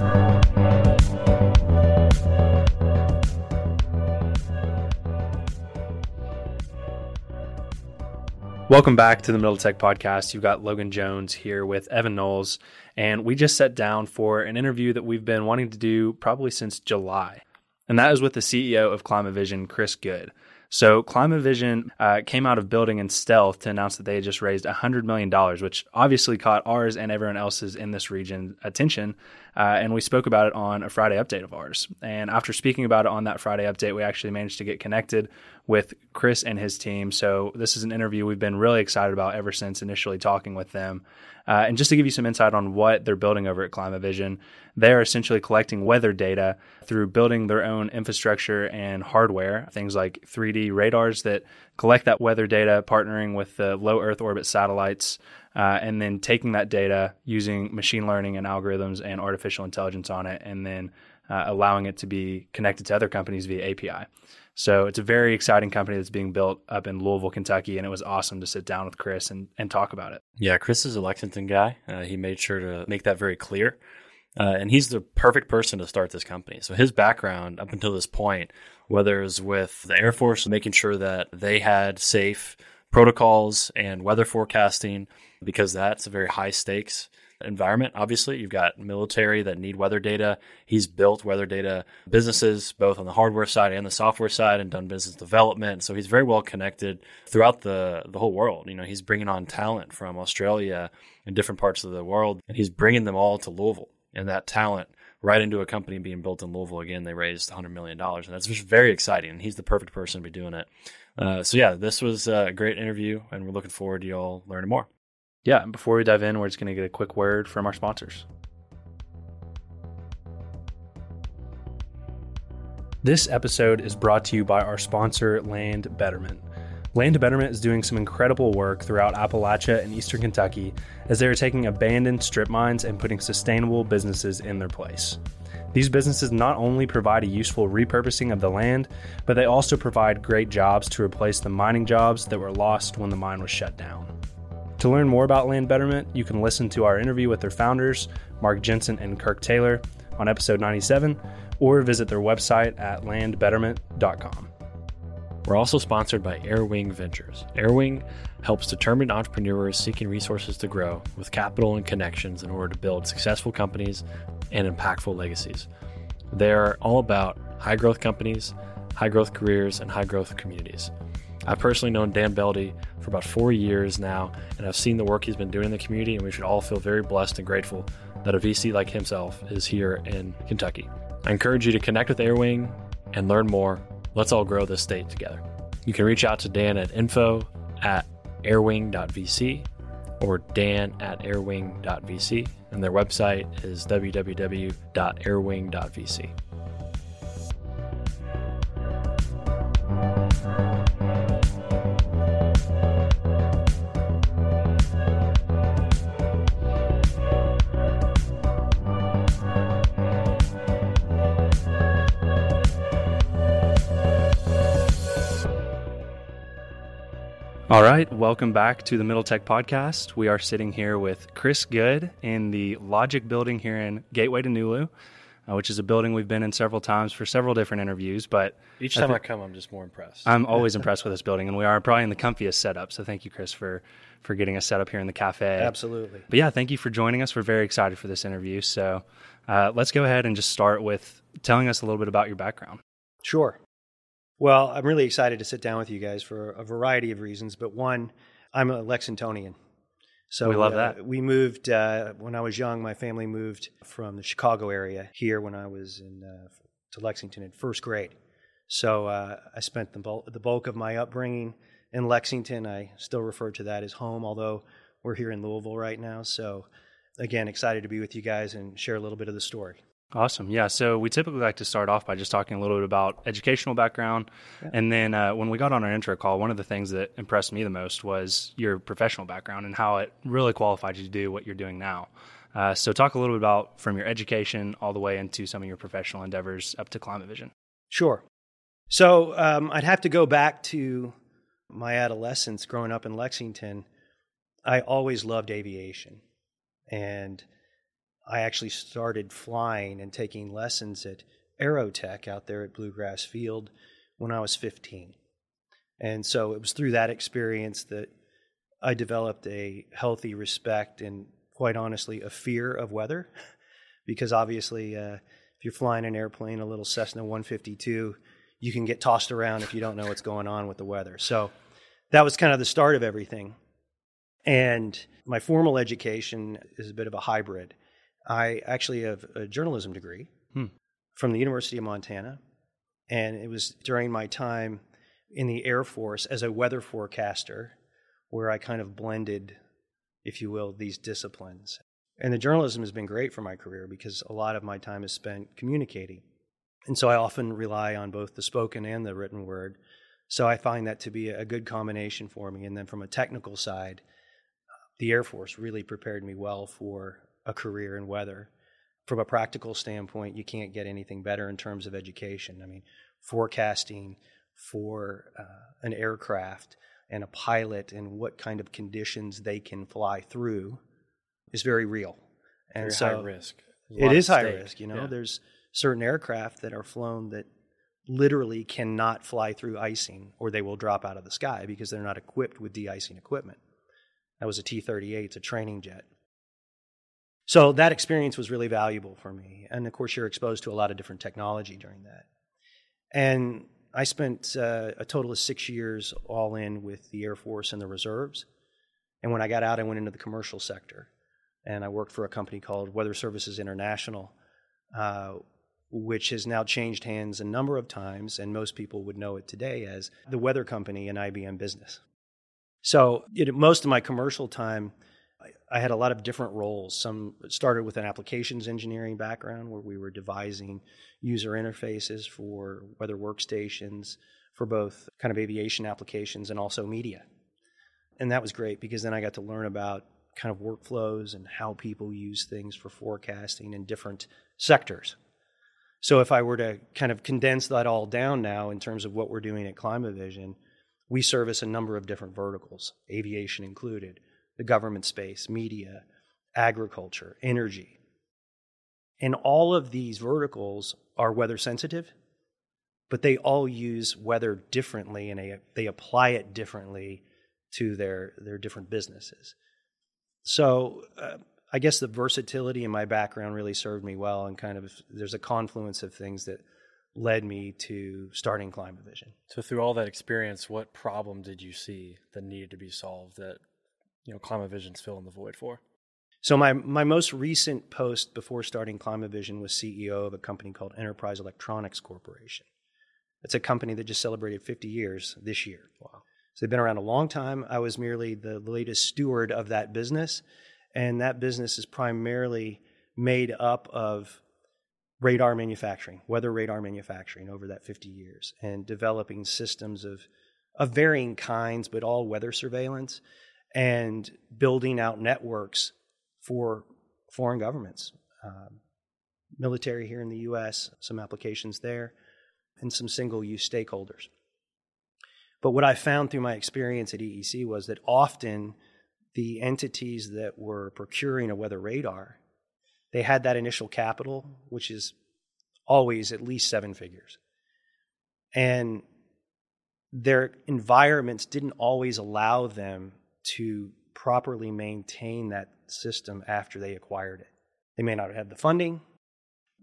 Welcome back to the Middle Tech Podcast. You've got Logan Jones here with Evan Knowles, and we just sat down for an interview that we've been wanting to do probably since July. And that is with the CEO of Climavision, Chris Goode. So, Climavision uh, came out of building in stealth to announce that they had just raised $100 million, which obviously caught ours and everyone else's in this region attention. Uh, and we spoke about it on a Friday update of ours. And after speaking about it on that Friday update, we actually managed to get connected with Chris and his team. So, this is an interview we've been really excited about ever since initially talking with them. Uh, and just to give you some insight on what they're building over at Climavision, they're essentially collecting weather data through building their own infrastructure and hardware, things like 3D radars that collect that weather data, partnering with the low Earth orbit satellites, uh, and then taking that data using machine learning and algorithms and artificial intelligence on it, and then uh, allowing it to be connected to other companies via API. So it's a very exciting company that's being built up in Louisville, Kentucky, and it was awesome to sit down with Chris and, and talk about it. Yeah, Chris is a Lexington guy. Uh, he made sure to make that very clear. Uh, and he's the perfect person to start this company. So his background up until this point, whether it was with the Air Force, making sure that they had safe protocols and weather forecasting, because that's a very high stakes environment. Obviously, you've got military that need weather data. He's built weather data businesses both on the hardware side and the software side, and done business development. So he's very well connected throughout the the whole world. You know, he's bringing on talent from Australia and different parts of the world, and he's bringing them all to Louisville. And that talent right into a company being built in Louisville again. They raised $100 million, and that's just very exciting. And he's the perfect person to be doing it. Uh, so, yeah, this was a great interview, and we're looking forward to y'all learning more. Yeah, and before we dive in, we're just going to get a quick word from our sponsors. This episode is brought to you by our sponsor, Land Betterment. Land Betterment is doing some incredible work throughout Appalachia and eastern Kentucky as they are taking abandoned strip mines and putting sustainable businesses in their place. These businesses not only provide a useful repurposing of the land, but they also provide great jobs to replace the mining jobs that were lost when the mine was shut down. To learn more about Land Betterment, you can listen to our interview with their founders, Mark Jensen and Kirk Taylor, on episode 97, or visit their website at landbetterment.com. We're also sponsored by Airwing Ventures. Airwing helps determined entrepreneurs seeking resources to grow with capital and connections in order to build successful companies and impactful legacies. They're all about high growth companies, high growth careers, and high growth communities. I've personally known Dan Beldy for about four years now, and I've seen the work he's been doing in the community, and we should all feel very blessed and grateful that a VC like himself is here in Kentucky. I encourage you to connect with Airwing and learn more. Let's all grow this state together. You can reach out to Dan at info at airwing.vc or dan at airwing.vc, and their website is www.airwing.vc. All right, welcome back to the Middle Tech Podcast. We are sitting here with Chris Goode in the Logic building here in Gateway to Nulu, uh, which is a building we've been in several times for several different interviews. But each time I, th- I come, I'm just more impressed. I'm always impressed with this building, and we are probably in the comfiest setup. So thank you, Chris, for for getting us set up here in the cafe. Absolutely. But yeah, thank you for joining us. We're very excited for this interview. So uh, let's go ahead and just start with telling us a little bit about your background. Sure. Well, I'm really excited to sit down with you guys for a variety of reasons, but one, I'm a Lexingtonian. So we love uh, that. We moved uh, when I was young. My family moved from the Chicago area here when I was in uh, to Lexington in first grade. So uh, I spent the bulk, the bulk of my upbringing in Lexington. I still refer to that as home, although we're here in Louisville right now. So again, excited to be with you guys and share a little bit of the story. Awesome. Yeah. So we typically like to start off by just talking a little bit about educational background. Yeah. And then uh, when we got on our intro call, one of the things that impressed me the most was your professional background and how it really qualified you to do what you're doing now. Uh, so talk a little bit about from your education all the way into some of your professional endeavors up to Climavision. Sure. So um, I'd have to go back to my adolescence growing up in Lexington. I always loved aviation. And I actually started flying and taking lessons at Aerotech out there at Bluegrass Field when I was 15. And so it was through that experience that I developed a healthy respect and, quite honestly, a fear of weather. because obviously, uh, if you're flying an airplane, a little Cessna 152, you can get tossed around if you don't know what's going on with the weather. So that was kind of the start of everything. And my formal education is a bit of a hybrid. I actually have a journalism degree hmm. from the University of Montana. And it was during my time in the Air Force as a weather forecaster where I kind of blended, if you will, these disciplines. And the journalism has been great for my career because a lot of my time is spent communicating. And so I often rely on both the spoken and the written word. So I find that to be a good combination for me. And then from a technical side, the Air Force really prepared me well for a career in weather. From a practical standpoint, you can't get anything better in terms of education. I mean, forecasting for uh, an aircraft and a pilot and what kind of conditions they can fly through is very real. And very so high risk. It is high risk. You know, yeah. there's certain aircraft that are flown that literally cannot fly through icing or they will drop out of the sky because they're not equipped with de-icing equipment. That was a T 38, it's a training jet. So that experience was really valuable for me. And of course, you're exposed to a lot of different technology during that. And I spent uh, a total of six years all in with the Air Force and the reserves. And when I got out, I went into the commercial sector. And I worked for a company called Weather Services International, uh, which has now changed hands a number of times. And most people would know it today as the weather company in IBM business. So most of my commercial time, I, had a lot of different roles. Some started with an applications engineering background where we were devising user interfaces for weather workstations for both kind of aviation applications and also media. And that was great because then I got to learn about kind of workflows and how people use things for forecasting in different sectors. So if I were to kind of condense that all down now in terms of what we're doing at Climavision, we service a number of different verticals, aviation included, the government space, media, agriculture, energy. And all of these verticals are weather sensitive, but they all use weather differently and they, they apply it differently to their, their different businesses. So uh, I guess the versatility in my background really served me well, and kind of there's a confluence of things that led me to starting Climavision. So through all that experience, what problem did you see that needed to be solved that you know Climavision's filling the void for? So my my most recent post before starting Climavision was CEO of a company called Enterprise Electronics Corporation. It's a company that just celebrated 50 years this year. Wow. So they've been around a long time. I was merely the latest steward of that business, and that business is primarily made up of radar manufacturing, weather radar manufacturing over that 50 years, and developing systems of, of varying kinds, but all weather surveillance, and building out networks for foreign governments, um, military here in the US, some applications there, and some single use stakeholders. But what I found through my experience at EEC was that often the entities that were procuring a weather radar they had that initial capital, which is always at least seven figures. And their environments didn't always allow them to properly maintain that system after they acquired it. They may not have had the funding.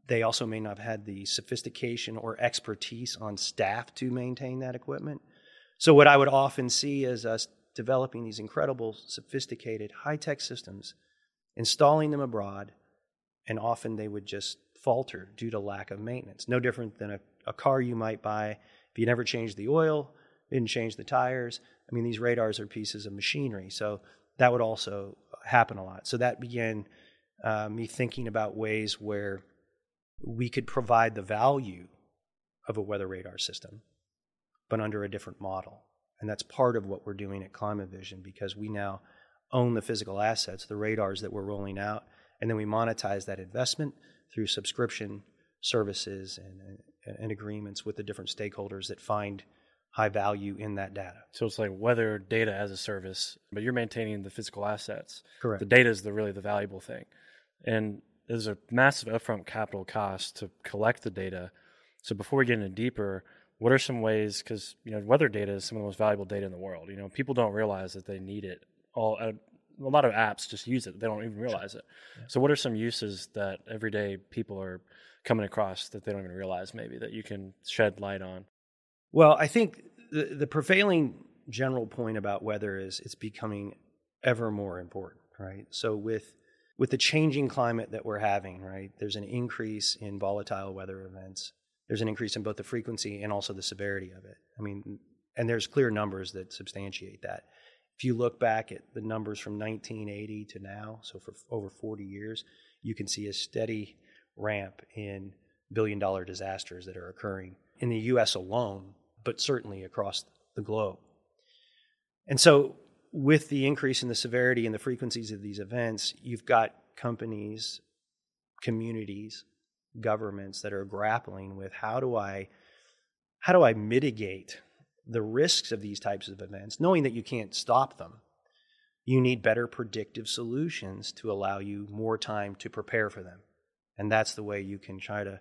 They also may not have had the sophistication or expertise on staff to maintain that equipment. So, what I would often see is us developing these incredible, sophisticated, high tech systems, installing them abroad, and often they would just falter due to lack of maintenance. No different than a, a car you might buy if you never change the oil, didn't change the tires. I mean, these radars are pieces of machinery, so that would also happen a lot. So that began uh, me thinking about ways where we could provide the value of a weather radar system, but under a different model. And that's part of what we're doing at Climavision because we now own the physical assets, the radars that we're rolling out, and then we monetize that investment through subscription services and, and agreements with the different stakeholders that find high value in that data. So it's like weather data as a service, but you're maintaining the physical assets. Correct. The data is the really the valuable thing. And there's a massive upfront capital cost to collect the data. So before we get into deeper, what are some ways because you know weather data is some of the most valuable data in the world. You know, people don't realize that they need it. All uh, a lot of apps just use it; they don't even realize it. Yeah. So, what are some uses that everyday people are coming across that they don't even realize maybe that you can shed light on? Well, I think the, the prevailing general point about weather is it's becoming ever more important, right? So with with the changing climate that we're having, right? There's an increase in volatile weather events. There's an increase in both the frequency and also the severity of it. I mean, and there's clear numbers that substantiate that. If you look back at the numbers from 1980 to now, so for over 40 years, you can see a steady ramp in billion dollar disasters that are occurring in the US alone, but certainly across the globe. And so, with the increase in the severity and the frequencies of these events, you've got companies, communities, governments that are grappling with how do I how do I mitigate the risks of these types of events, knowing that you can't stop them. You need better predictive solutions to allow you more time to prepare for them. And that's the way you can try to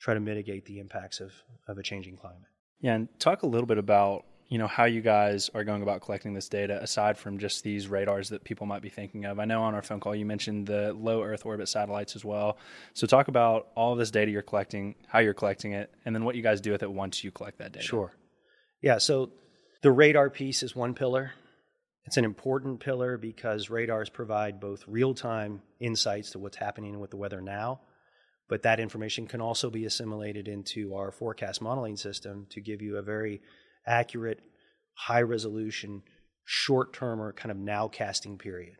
try to mitigate the impacts of, of a changing climate. Yeah, and talk a little bit about you know how you guys are going about collecting this data aside from just these radars that people might be thinking of. I know on our phone call you mentioned the low Earth orbit satellites as well. So talk about all this data you're collecting, how you're collecting it, and then what you guys do with it once you collect that data. Sure. Yeah, so the radar piece is one pillar. It's an important pillar because radars provide both real-time insights to what's happening with the weather now but that information can also be assimilated into our forecast modeling system to give you a very accurate, high resolution, short term or kind of now casting period.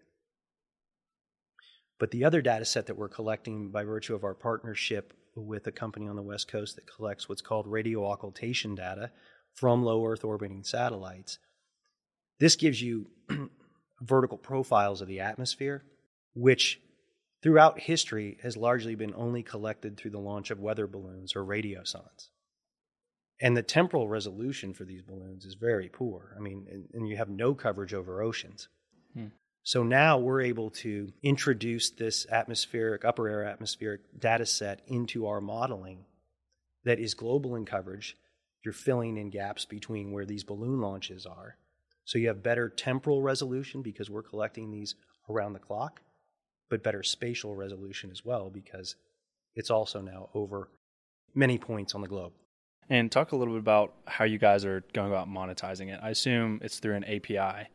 But the other data set that we're collecting by virtue of our partnership with a company on the West Coast that collects what's called radio occultation data from low Earth orbiting satellites. This gives you vertical profiles of the atmosphere, which throughout history has largely been only collected through the launch of weather balloons or radiosondes. And the temporal resolution for these balloons is very poor. I mean, and, and you have no coverage over oceans. Hmm. So now we're able to introduce this atmospheric, upper air atmospheric data set into our modeling that is global in coverage. You're filling in gaps between where these balloon launches are. So you have better temporal resolution because we're collecting these around the clock but better spatial resolution as well because it's also now over many points on the globe. And talk a little bit about how you guys are going about monetizing it. I assume it's through an API,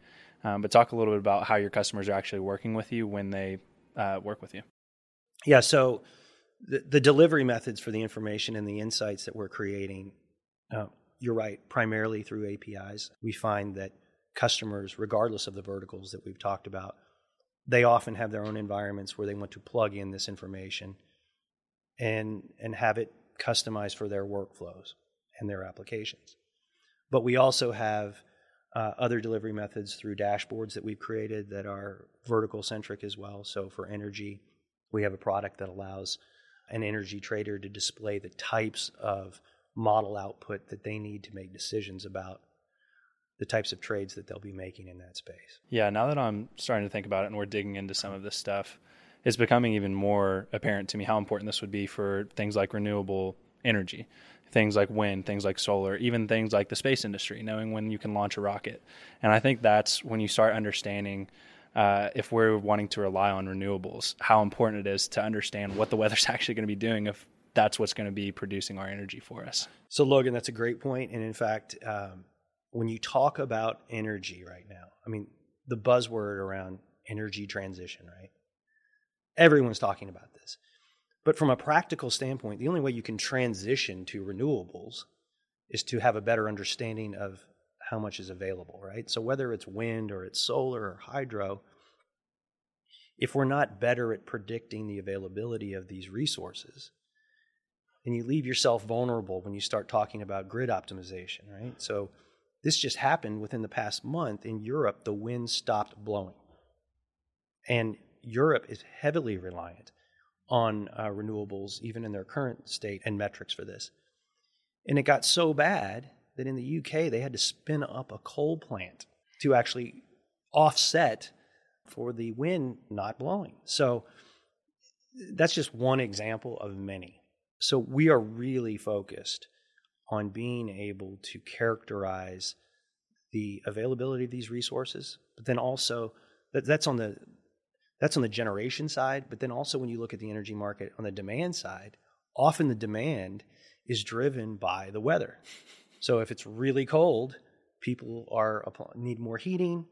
um, but talk a little bit about how your customers are actually working with you when they uh, work with you. Yeah, so the, the, delivery methods for the information and the insights that we're creating, uh, you're right, primarily through APIs. We find that customers, regardless of the verticals that we've talked about, they often have their own environments where they want to plug in this information and and have it customized for their workflows and their applications. But we also have uh, other delivery methods through dashboards that we've created that are vertical centric as well. So for energy, we have a product that allows an energy trader to display the types of model output that they need to make decisions about the types of trades that they'll be making in that space. Yeah, now that I'm starting to think about it and we're digging into some of this stuff, it's becoming even more apparent to me how important this would be for things like renewable energy, things like wind, things like solar, even things like the space industry, knowing when you can launch a rocket. And I think that's when you start understanding uh, if we're wanting to rely on renewables, how important it is to understand what the weather's actually going to be doing if that's what's going to be producing our energy for us. So, Logan, that's a great point. And in fact, um, when you talk about energy right now, I mean, the buzzword around energy transition, right? Everyone's talking about this. But from a practical standpoint, the only way you can transition to renewables is to have a better understanding of how much is available, right? So whether it's wind or it's solar or hydro, if we're not better at predicting the availability of these resources, then you leave yourself vulnerable when you start talking about grid optimization, right? So this just happened within the past month in Europe, the wind stopped blowing. And Europe is heavily reliant on uh, renewables, even in their current state and metrics for this. And it got so bad that in the UK, they had to spin up a coal plant to actually offset for the wind not blowing. So that's just one example of many. So we are really focused on being able to characterize the availability of these resources, but then also that, that's on the that's on the generation side, but then also when you look at the energy market on the demand side, often the demand is driven by the weather. So if it's really cold, people are need more heating,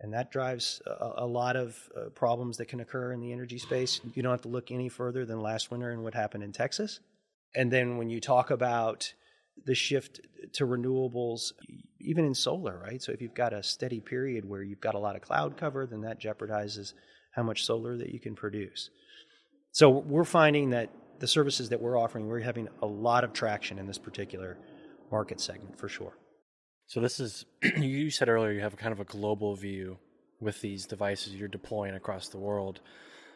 and that drives a, a lot of uh, problems that can occur in the energy space. You don't have to look any further than last winter and what happened in Texas. And then when you talk about the shift to renewables, even in solar, right? So if you've got a steady period where you've got a lot of cloud cover, then that jeopardizes how much solar that you can produce. So we're finding that the services that we're offering, we're having a lot of traction in this particular market segment for sure. So this is you said earlier you have kind of a global view with these devices you're deploying across the world.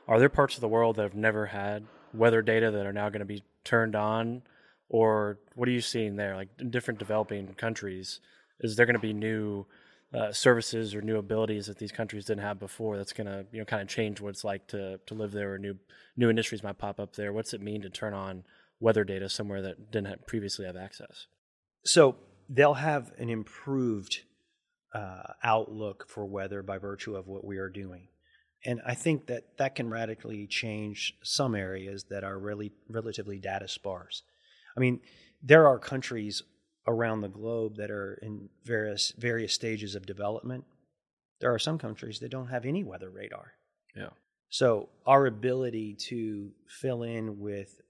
Are there parts of the world that have never had weather data that are now going to be turned on or what are you seeing there like in different developing countries? Is there going to be new uh, services or new abilities that these countries didn't have before that's going to you know kind of change what it's like to to live there or new new industries might pop up there? What's it mean to turn on weather data somewhere that didn't have previously have access? So they'll have an improved uh, outlook for weather by virtue of what we are doing. And i think that that can radically change some areas that are really relatively data sparse i mean there are countries around the globe that are in various various stages of development. There are some countries that don't have any weather radar. Yeah. So our ability to fill in with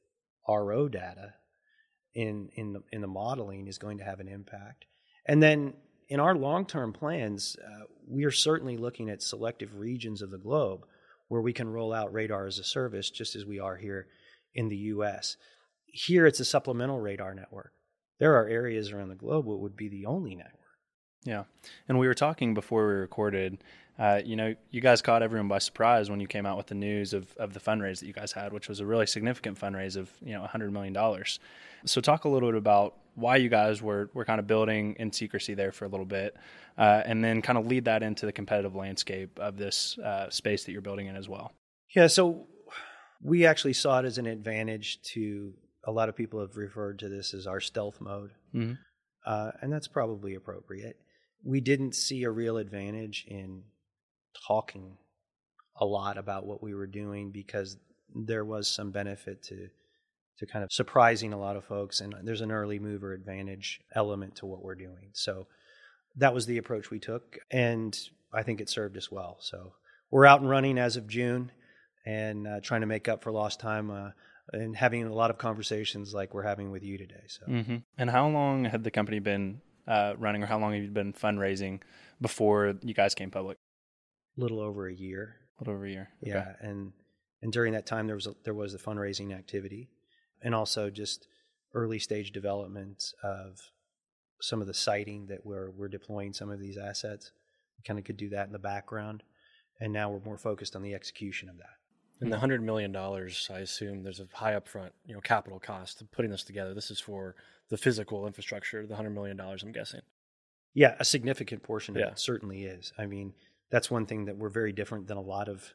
RO data in in the in the modeling is going to have an impact. And then in our long term plans, uh, we are certainly looking at selective regions of the globe where we can roll out radar as a service, just as we are here in the U.S. Here, it's a supplemental radar network there are areas around the globe what would be the only network. Yeah. And we were talking before we recorded, uh, you know, you guys caught everyone by surprise when you came out with the news of, of the fundraise that you guys had, which was a really significant fundraise of, you know, $100 million. So talk a little bit about why you guys were, were kind of building in secrecy there for a little bit, uh, and then kind of lead that into the competitive landscape of this uh, space that you're building in as well. Yeah. So we actually saw it as an advantage to a lot of people have referred to this as our stealth mode, mm-hmm. uh, and that's probably appropriate. We didn't see a real advantage in talking a lot about what we were doing because there was some benefit to to kind of surprising a lot of folks, and there's an early mover advantage element to what we're doing. So that was the approach we took, and I think it served us well. So we're out and running as of June, and uh, trying to make up for lost time. Uh, and having a lot of conversations like we're having with you today. So, mm-hmm. and how long had the company been uh, running, or how long have you been fundraising before you guys came public? A little over a year. A little over a year. Okay. Yeah, and and during that time there was a, there was the fundraising activity, and also just early stage development of some of the siting that we're we're deploying some of these assets. We kind of could do that in the background, and now we're more focused on the execution of that. And the hundred million dollars, I assume there's a high upfront, you know, capital cost of putting this together. This is for the physical infrastructure. The hundred million dollars, I'm guessing. Yeah, a significant portion yeah. of it certainly is. I mean, that's one thing that we're very different than a lot of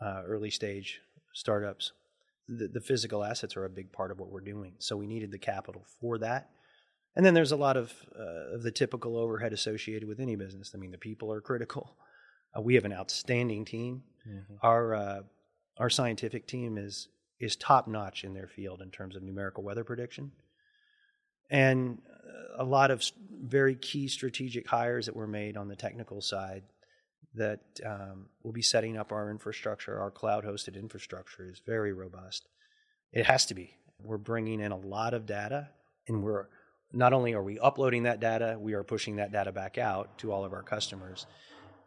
uh, early stage startups. The, the physical assets are a big part of what we're doing, so we needed the capital for that. And then there's a lot of uh, of the typical overhead associated with any business. I mean, the people are critical. Uh, we have an outstanding team. Mm-hmm. Our uh, our scientific team is is top notch in their field in terms of numerical weather prediction. And a lot of very key strategic hires that were made on the technical side that um, will be setting up our infrastructure, our cloud hosted infrastructure is very robust. It has to be. We're bringing in a lot of data, and we're not only are we uploading that data, we are pushing that data back out to all of our customers.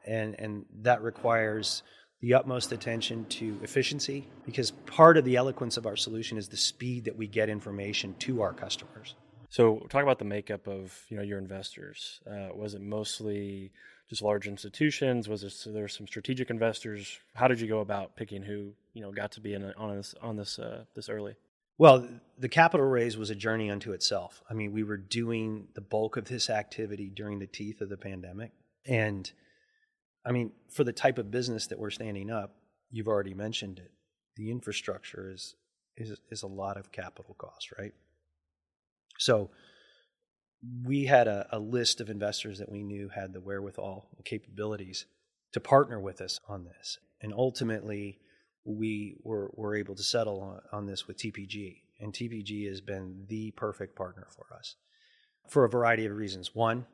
And, and that requires the utmost attention to efficiency because part of the eloquence of our solution is the speed that we get information to our customers. So, talk about the makeup of you know your investors. Uh, was it mostly just large institutions? Was there, there some strategic investors? How did you go about picking who you know got to be in a, on this on this uh, this early? Well, the capital raise was a journey unto itself. I mean, we were doing the bulk of this activity during the teeth of the pandemic, and I mean, for the type of business that we're standing up, you've already mentioned it. The infrastructure is is is a lot of capital cost, right? So we had a, a, list of investors that we knew had the wherewithal and capabilities to partner with us on this. And ultimately, we were, were able to settle on, on this with TPG. And TPG has been the perfect partner for us for a variety of reasons. One,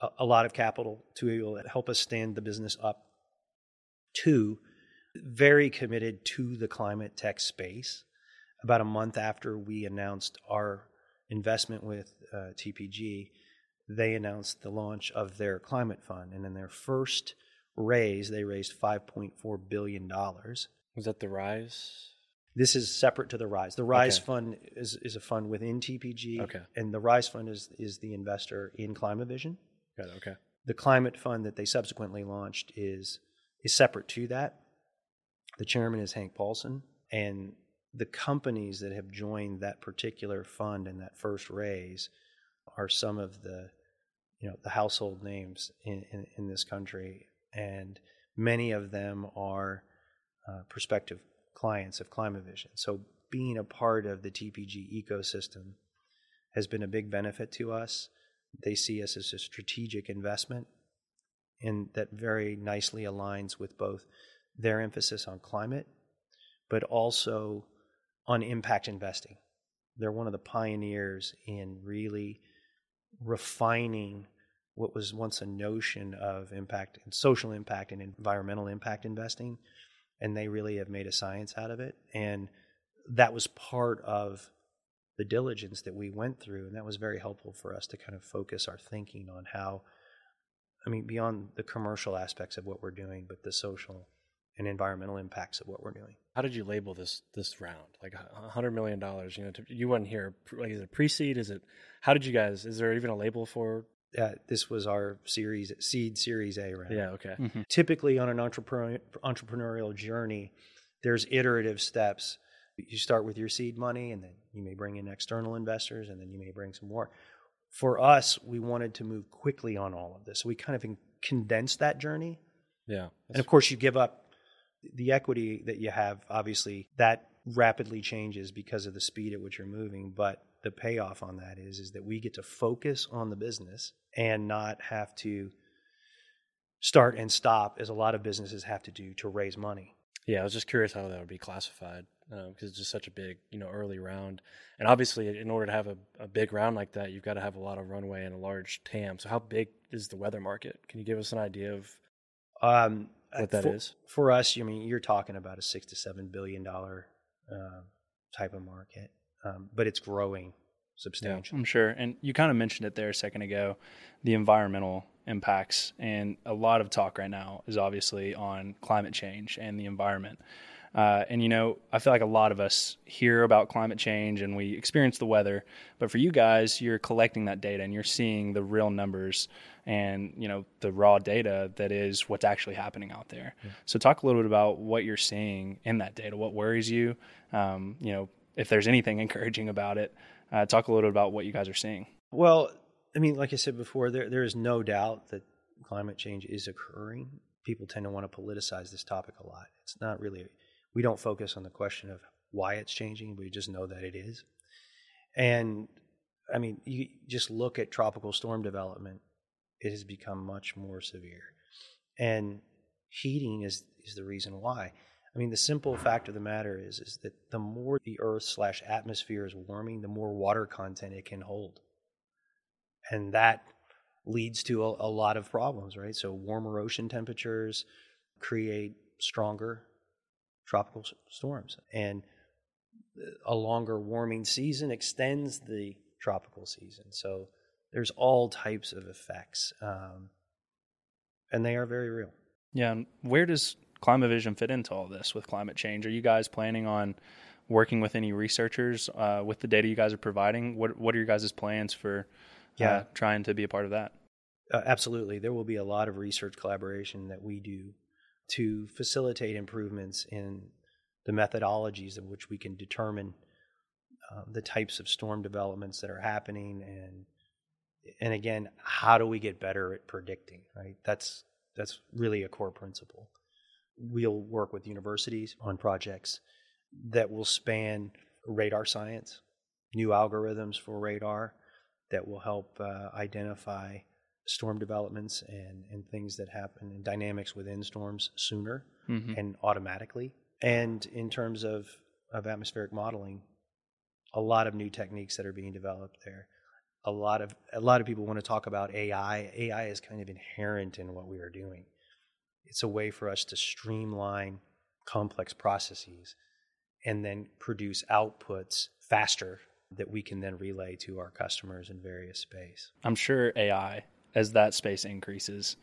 a, a lot of capital to help us stand the business up. Two, very committed to the climate tech space. About a month after we announced our investment with uh, TPG, they announced the launch of their climate fund. And in their first raise, they raised $5.4 billion. Was that the Rise? This is separate to the Rise. The Rise okay. fund is, is a fund within TPG. Okay. And the Rise fund is, is the investor in Climavision. It. Okay. The climate fund that they subsequently launched is is separate to that. The chairman is Hank Paulson, and the companies that have joined that particular fund in that first raise are some of the you know the household names in, in, in this country and many of them are uh, prospective clients of climavision so being a part of the tpg ecosystem has been a big benefit to us they see us as a strategic investment and that very nicely aligns with both their emphasis on climate but also on impact investing. They're one of the pioneers in really refining what was once a notion of impact and social impact and environmental impact investing. And they really have made a science out of it. And that was part of the diligence that we went through. And that was very helpful for us to kind of focus our thinking on how, I mean, beyond the commercial aspects of what we're doing, but the social and environmental impacts of what we're doing. How did you label this this round? Like a hundred million dollars. You know, to, you went here. Like, is it pre-seed? Is it? How did you guys? Is there even a label for? Uh, this was our series seed series A round. Yeah. Okay. Mm-hmm. Typically, on an entrepreneur, entrepreneurial journey, there's iterative steps. You start with your seed money, and then you may bring in external investors, and then you may bring some more. For us, we wanted to move quickly on all of this. So we kind of condensed that journey. Yeah. And of course, you give up the equity that you have, obviously, that rapidly changes because of the speed at which you're moving. But the payoff on that is is that we get to focus on the business and not have to start and stop as a lot of businesses have to do to raise money. Yeah, I was just curious how that would be classified because um, it's just such a big, you know, early round. And obviously, in order to have a, a big round like that, you've got to have a lot of runway and a large TAM. So, how big is the weather market? Can you give us an idea of? Um, what that for, is for us. I mean, you're talking about a six to seven billion dollar uh, type of market, um, but it's growing substantially. Yeah, I'm sure. And you kind of mentioned it there a second ago, the environmental impacts, and a lot of talk right now is obviously on climate change and the environment. Uh, and you know, I feel like a lot of us hear about climate change and we experience the weather, but for you guys, you're collecting that data and you're seeing the real numbers and you know the raw data that is what's actually happening out there. Yeah. So, talk a little bit about what you're seeing in that data. What worries you? Um, you know, if there's anything encouraging about it, uh, talk a little bit about what you guys are seeing. Well, I mean, like I said before, there there is no doubt that climate change is occurring. People tend to want to politicize this topic a lot. It's not really we don't focus on the question of why it's changing. We just know that it is. And I mean, you just look at tropical storm development, it has become much more severe. And heating is, is the reason why. I mean, the simple fact of the matter is, is that the more the earth slash atmosphere is warming, the more water content it can hold. And that leads to a, a lot of problems, right? So warmer ocean temperatures create stronger tropical storms. And a longer warming season extends the tropical season. So there's all types of effects, um, and they are very real. Yeah. And where does Climavision fit into all this with climate change? Are you guys planning on working with any researchers uh, with the data you guys are providing? What What are your guys' plans for uh, Yeah. trying to be a part of that? Uh, absolutely. There will be a lot of research collaboration that we do to facilitate improvements in the methodologies of which we can determine uh, the types of storm developments that are happening and and again how do we get better at predicting right that's that's really a core principle we'll work with universities on projects that will span radar science new algorithms for radar that will help uh, identify storm developments and, and things that happen and dynamics within storms sooner Mm-hmm. and automatically. And in terms of, of atmospheric modeling, a lot of new techniques that are being developed there. A lot of a lot of people want to talk about AI. AI is kind of inherent in what we are doing. It's a way for us to streamline complex processes and then produce outputs faster that we can then relay to our customers in various space. I'm sure AI, as that space increases,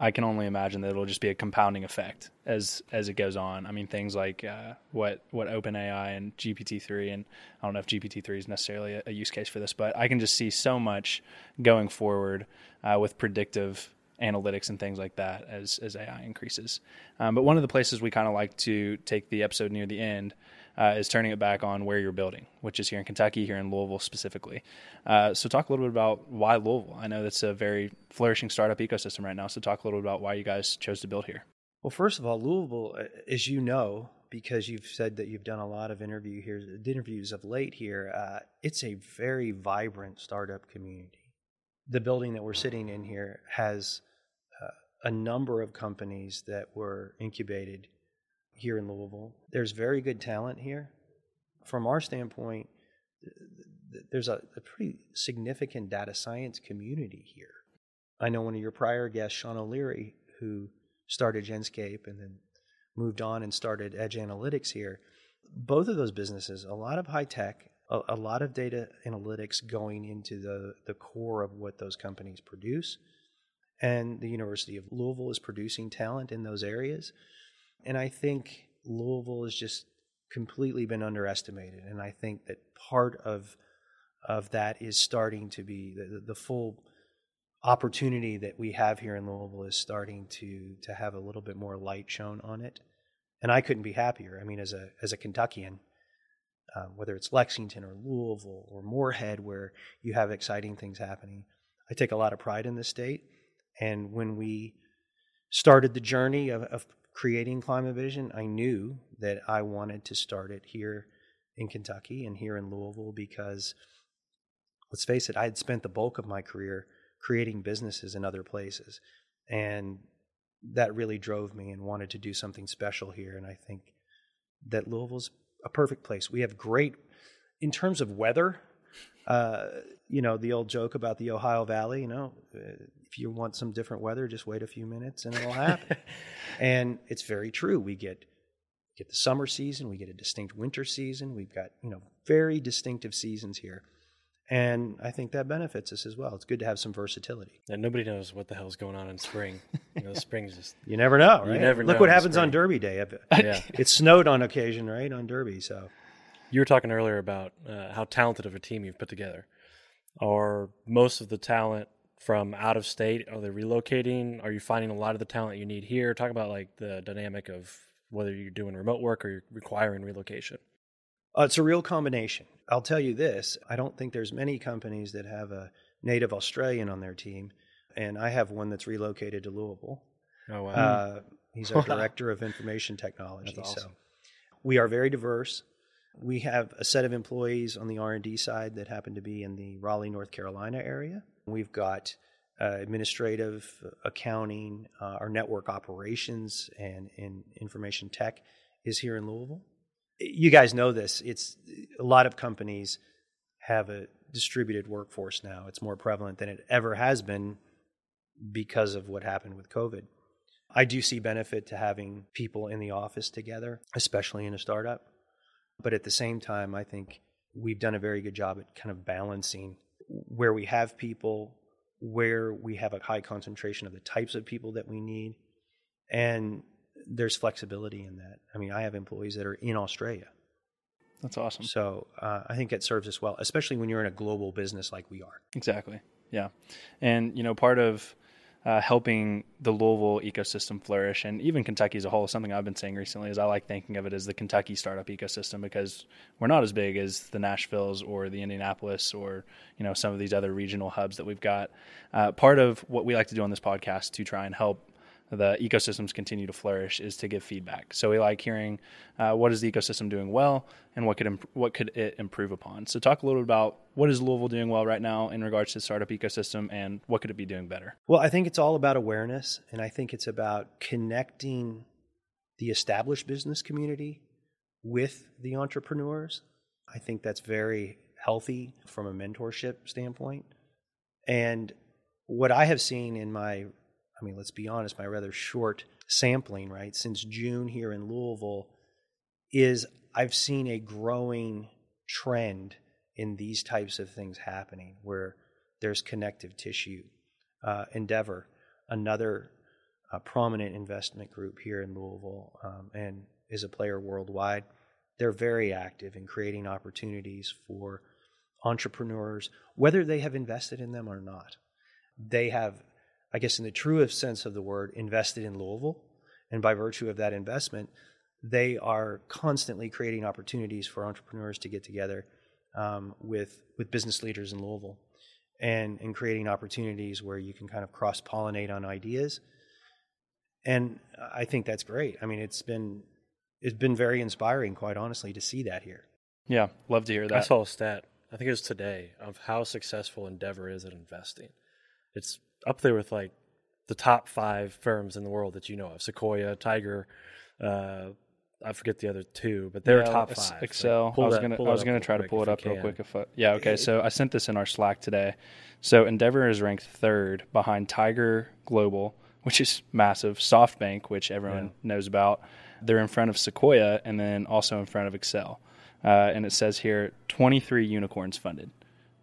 I can only imagine that it'll just be a compounding effect as as it goes on. I mean, things like uh, what what OpenAI and GPT three, and I don't know if GPT three is necessarily a, a use case for this, but I can just see so much going forward uh, with predictive analytics and things like that as as AI increases. Um, but one of the places we kind of like to take the episode near the end uh, is turning it back on where you're building, which is here in Kentucky, here in Louisville specifically. Uh, so, talk a little bit about why Louisville. I know that's a very flourishing startup ecosystem right now. So, talk a little bit about why you guys chose to build here. Well, first of all, Louisville, as you know, because you've said that you've done a lot of interview here, interviews of late here, uh, it's a very vibrant startup community. The building that we're sitting in here has uh, a number of companies that were incubated here in Louisville. There's very good talent here. From our standpoint, th- th- there's a, a pretty significant data science community here. I know one of your prior guests, Sean O'Leary, who started Genscape and then moved on and started Edj Analytics here. Both of those businesses, a lot of high tech, a, a lot of data analytics going into the, the core of what those companies produce. And the University of Louisville is producing talent in those areas. And I think Louisville has just completely been underestimated. And I think that part of of that is starting to be the, the full opportunity that we have here in Louisville is starting to to have a little bit more light shown on it, and I couldn't be happier. I mean, as a as a Kentuckian, uh, whether it's Lexington or Louisville or Morehead, where you have exciting things happening, I take a lot of pride in this state. And when we started the journey of, of creating Climavision, I knew that I wanted to start it here in Kentucky and here in Louisville because, let's face it, I had spent the bulk of my career creating businesses in other places. And that really drove me and wanted to do something special here. And I think that Louisville's a perfect place. We have great, in terms of weather, uh, you know, the old joke about the Ohio Valley, you know, uh, if you want some different weather, just wait a few minutes and it'll happen. and it's very true. We get get the summer season, we get a distinct winter season. We've got, you know, very distinctive seasons here. And I think that benefits us as well. It's good to have some versatility. And nobody knows what the hell's going on in spring. You know, spring's just You never know, You right? never Look what happens on. Derby Day. yeah. It snowed on occasion, right? On Derby. So You were talking earlier about uh, how talented of a team you've put together. Are most of the talent from out of state? Are they relocating? Are you finding a lot of the talent you need here? Talk about like the dynamic of whether you're doing remote work or you're requiring relocation. Uh, it's a real combination. I'll tell you this: I don't think there's many companies that have a native Australian on their team, and I have one that's relocated to Louisville. Oh wow! Uh, he's our director of information technology. Awesome. So we are very diverse. We have a set of employees on the R and D side that happen to be in the Raleigh, North Carolina area. We've got uh, administrative, accounting, uh, our network operations, and, and information tech is here in Louisville. You guys know this. It's a lot of companies have a distributed workforce now. It's more prevalent than it ever has been because of what happened with COVID. I do see benefit to having people in the office together, especially in a startup. But at the same time, I think we've done a very good job at kind of balancing where we have people, where we have a high concentration of the types of people that we need, and there's flexibility in that. I mean, I have employees that are in Australia. That's awesome. So uh, I think it serves us well, especially when you're in a global business like we are. Exactly. Yeah. And, you know, part of uh, helping the Louisville ecosystem flourish and even Kentucky as a whole, something I've been saying recently is I like thinking of it as the Kentucky startup ecosystem because we're not as big as the Nashvilles or the Indianapolis or, you know, some of these other regional hubs that we've got. Uh, part of what we like to do on this podcast to try and help the ecosystems continue to flourish is to give feedback. So we like hearing uh, what is the ecosystem doing well and what could imp- what could it improve upon. So talk a little bit about what is Louisville doing well right now in regards to the startup ecosystem and what could it be doing better. Well, I think it's all about awareness, and I think it's about connecting the established business community with the entrepreneurs. I think that's very healthy from a mentorship standpoint. And what I have seen in my I mean, let's be honest, my rather short sampling, right, since June here in Louisville, is I've seen a growing trend in these types of things happening where there's connective tissue. Uh, Endeavor, another uh, prominent investment group here in Louisville um, and is a player worldwide, they're very active in creating opportunities for entrepreneurs, whether they have invested in them or not. They have I guess in the truest sense of the word, invested in Louisville. And by virtue of that investment, they are constantly creating opportunities for entrepreneurs to get together um, with with business leaders in Louisville, and and creating opportunities where you can kind of cross pollinate on ideas. And I think that's great. I mean, it's been it's been very inspiring, quite honestly, to see that here. Yeah, love to hear that. I saw a stat. I think it was today of how successful Endeavor is at investing. It's up there with like the top five firms in the world that you know of Sequoia, Tiger. Uh, I forget the other two, but they're yeah, top five. Accel. Like, I was that, gonna I was gonna try to pull it up real quick. If I, yeah, okay. So I sent this in our Slack today. So Endeavor is ranked third behind Tiger Global, which is massive. SoftBank, which everyone yeah. knows about. They're in front of Sequoia, and then also in front of Accel. Uh, and it says here 23 unicorns funded,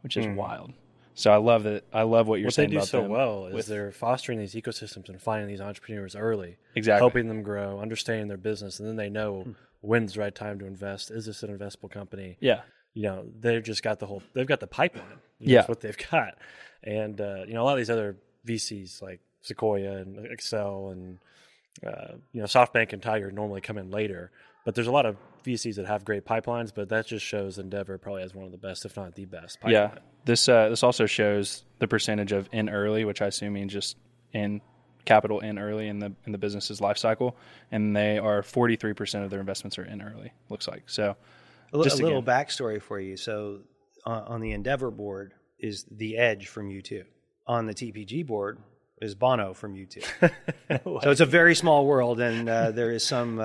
which is mm. wild. So I love that. I love what you're what saying. What they do so well is they're fostering these ecosystems and finding these entrepreneurs early, exactly, helping them grow, understanding their business, and then they know mm. when's the right time to invest. Is this an investable company? Yeah, you know they've just got the whole. They've got the pipeline. You know, yeah, that's what they've got, and uh, you know a lot of these other VCs like Sequoia and Accel and uh, you know SoftBank and Tiger normally come in later, but there's a lot of VCs that have great pipelines, but that just shows Endeavor probably has one of the best, if not the best. Pipeline. Yeah, this uh, this also shows the percentage of in early, which I assume means just in capital in early in the in the business's life cycle, and they are 43 percent of their investments are in early. Looks like so. A, just a little backstory for you. So uh, on the Endeavor board is the Edge from U2. On the TPG board is Bono from U2. so it's a very small world, and uh, there is some.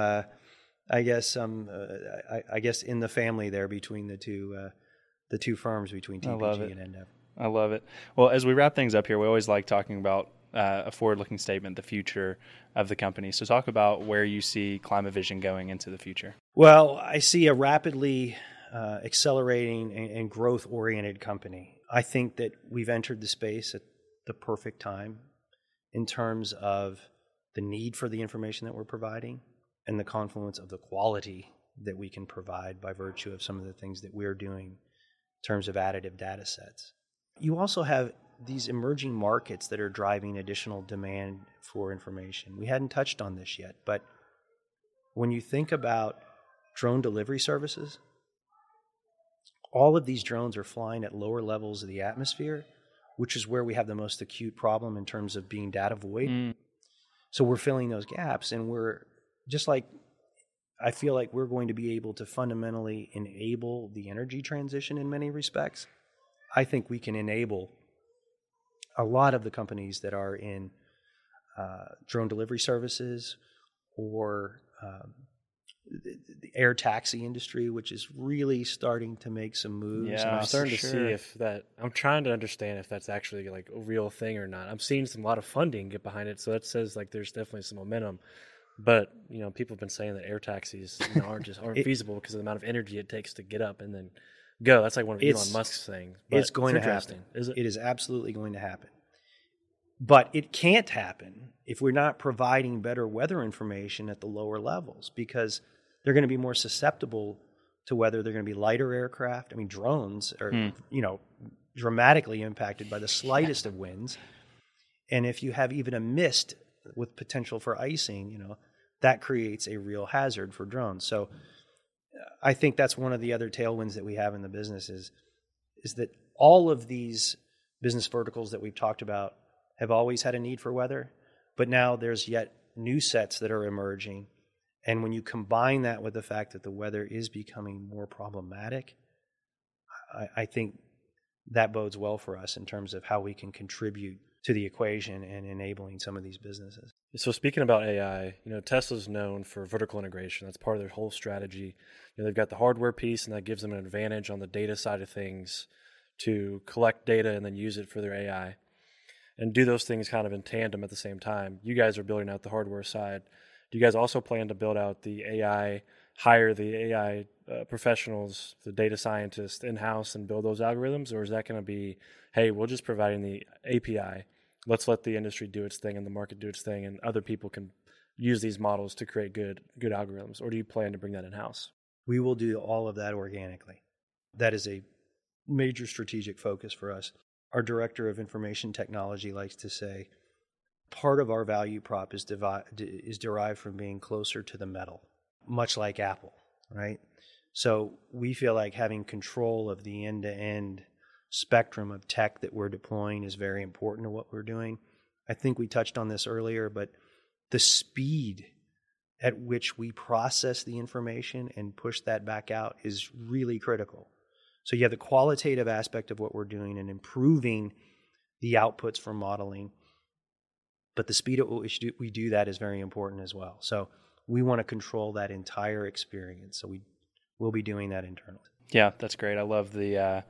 I guess um, uh, I, I, guess in the family there between the two uh, the two firms between TPG and Endeavor. I love it. Well, as we wrap things up here, we always like talking about uh, a forward-looking statement, the future of the company. So, talk about where you see Climavision going into the future. Well, I see a rapidly uh, accelerating and, and growth-oriented company. I think that we've entered the space at the perfect time in terms of the need for the information that we're providing and the confluence of the quality that we can provide by virtue of some of the things that we're doing in terms of additive data sets. You also have these emerging markets that are driving additional demand for information. We hadn't touched on this yet, but when you think about drone delivery services, all of these drones are flying at lower levels of the atmosphere, which is where we have the most acute problem in terms of being data void. Mm. So we're filling those gaps and we're just like I feel like we're going to be able to fundamentally enable the energy transition in many respects. I think we can enable a lot of the companies that are in uh, drone delivery services or um, the, the, air taxi industry, which is really starting to make some moves. Yeah, I'm starting to sure. see if that. I'm trying to understand if that's actually like a real thing or not. I'm seeing some a lot of funding get behind it, so that says like there's definitely some momentum. But you know, people have been saying that air taxis you know, aren't just aren't it, feasible because of the amount of energy it takes to get up and then go. That's like one of Elon Musk's things. it's going it's to happen. Is it? It is absolutely going to happen. But it can't happen if we're not providing better weather information at the lower levels because they're going to be more susceptible to weather they're going to be lighter aircraft. I mean, drones are, Hmm. you know, dramatically impacted by the slightest of winds. And if you have even a mist with potential for icing, you know, that creates a real hazard for drones. So I think that's one of the other tailwinds that we have in the business is, is that all of these business verticals that we've talked about have always had a need for weather, but now there's yet new sets that are emerging. And when you combine that with the fact that the weather is becoming more problematic, I, I think that bodes well for us in terms of how we can contribute to the equation and enabling some of these businesses. So speaking about AI, you know, Tesla's known for vertical integration. That's part of their whole strategy. You know, they've got the hardware piece, and that gives them an advantage on the data side of things to collect data and then use it for their AI, and do those things kind of in tandem at the same time. You guys are building out the hardware side. Do you guys also plan to build out the AI, hire the AI uh, professionals, the data scientists in house, and build those algorithms, or is that going to be, hey, we're just providing the API? Let's let the industry do its thing and the market do its thing and other people can use these models to create good good algorithms or do you plan to bring that in house We will do all of that organically. That is a major strategic focus for us. Our director of information technology likes to say part of our value prop is, devi- is derived from being closer to the metal, much like Apple, right? So we feel like having control of the end to end spectrum of tech that we're deploying is very important to what we're doing. I think we touched on this earlier, but the speed at which we process the information and push that back out is really critical. So you have the qualitative aspect of what we're doing and improving the outputs for modeling, but the speed at which we do that is very important as well. So we want to control that entire experience. So we will be doing that internally. Yeah, that's great. I love the uh,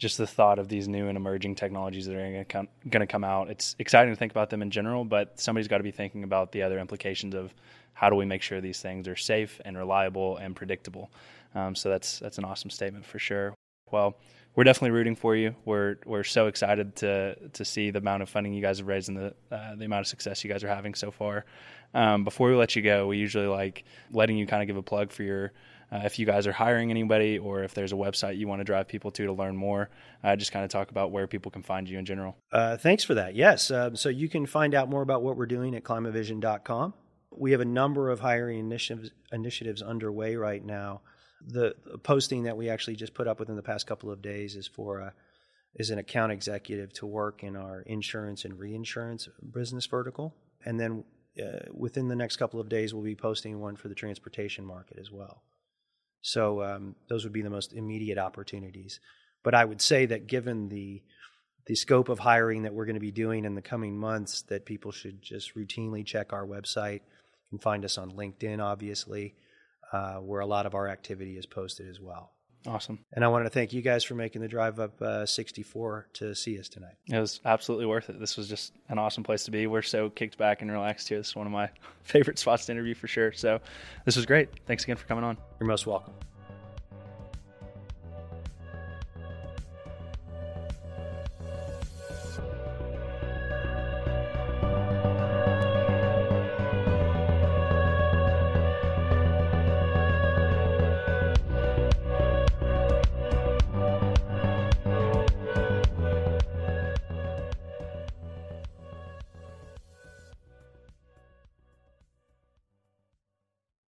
just the thought of these new and emerging technologies that are going to come come out. It's exciting to think about them in general, but somebody's got to be thinking about the other implications of how do we make sure these things are safe and reliable and predictable. Um, so that's that's an awesome statement for sure. Well, we're definitely rooting for you. We're we're so excited to to see the amount of funding you guys have raised and the uh, the amount of success you guys are having so far. Um, before we let you go, we usually like letting you kind of give a plug for your uh, if you guys are hiring anybody or if there's a website you want to drive people to to learn more. Uh, just kind of talk about where people can find you in general. Uh, thanks for that. Yes. Um, so you can find out more about what we're doing at climavision.com. We have a number of hiring initiatives, initiatives underway right now. The, posting that we actually just put up within the past couple of days is for a, is an account executive to work in our insurance and reinsurance business vertical. And then uh, within the next couple of days, we'll be posting one for the transportation market as well. So um, those would be the most immediate opportunities. But I would say that given the the scope of hiring that we're going to be doing in the coming months, that people should just routinely check our website. and find us on LinkedIn, obviously, uh, where a lot of our activity is posted as well. Awesome. And I want to thank you guys for making the drive up uh, 64 to see us tonight. It was absolutely worth it. This was just an awesome place to be. We're so kicked back and relaxed here. This is one of my favorite spots to interview for sure. So this was great. Thanks again for coming on. You're most welcome.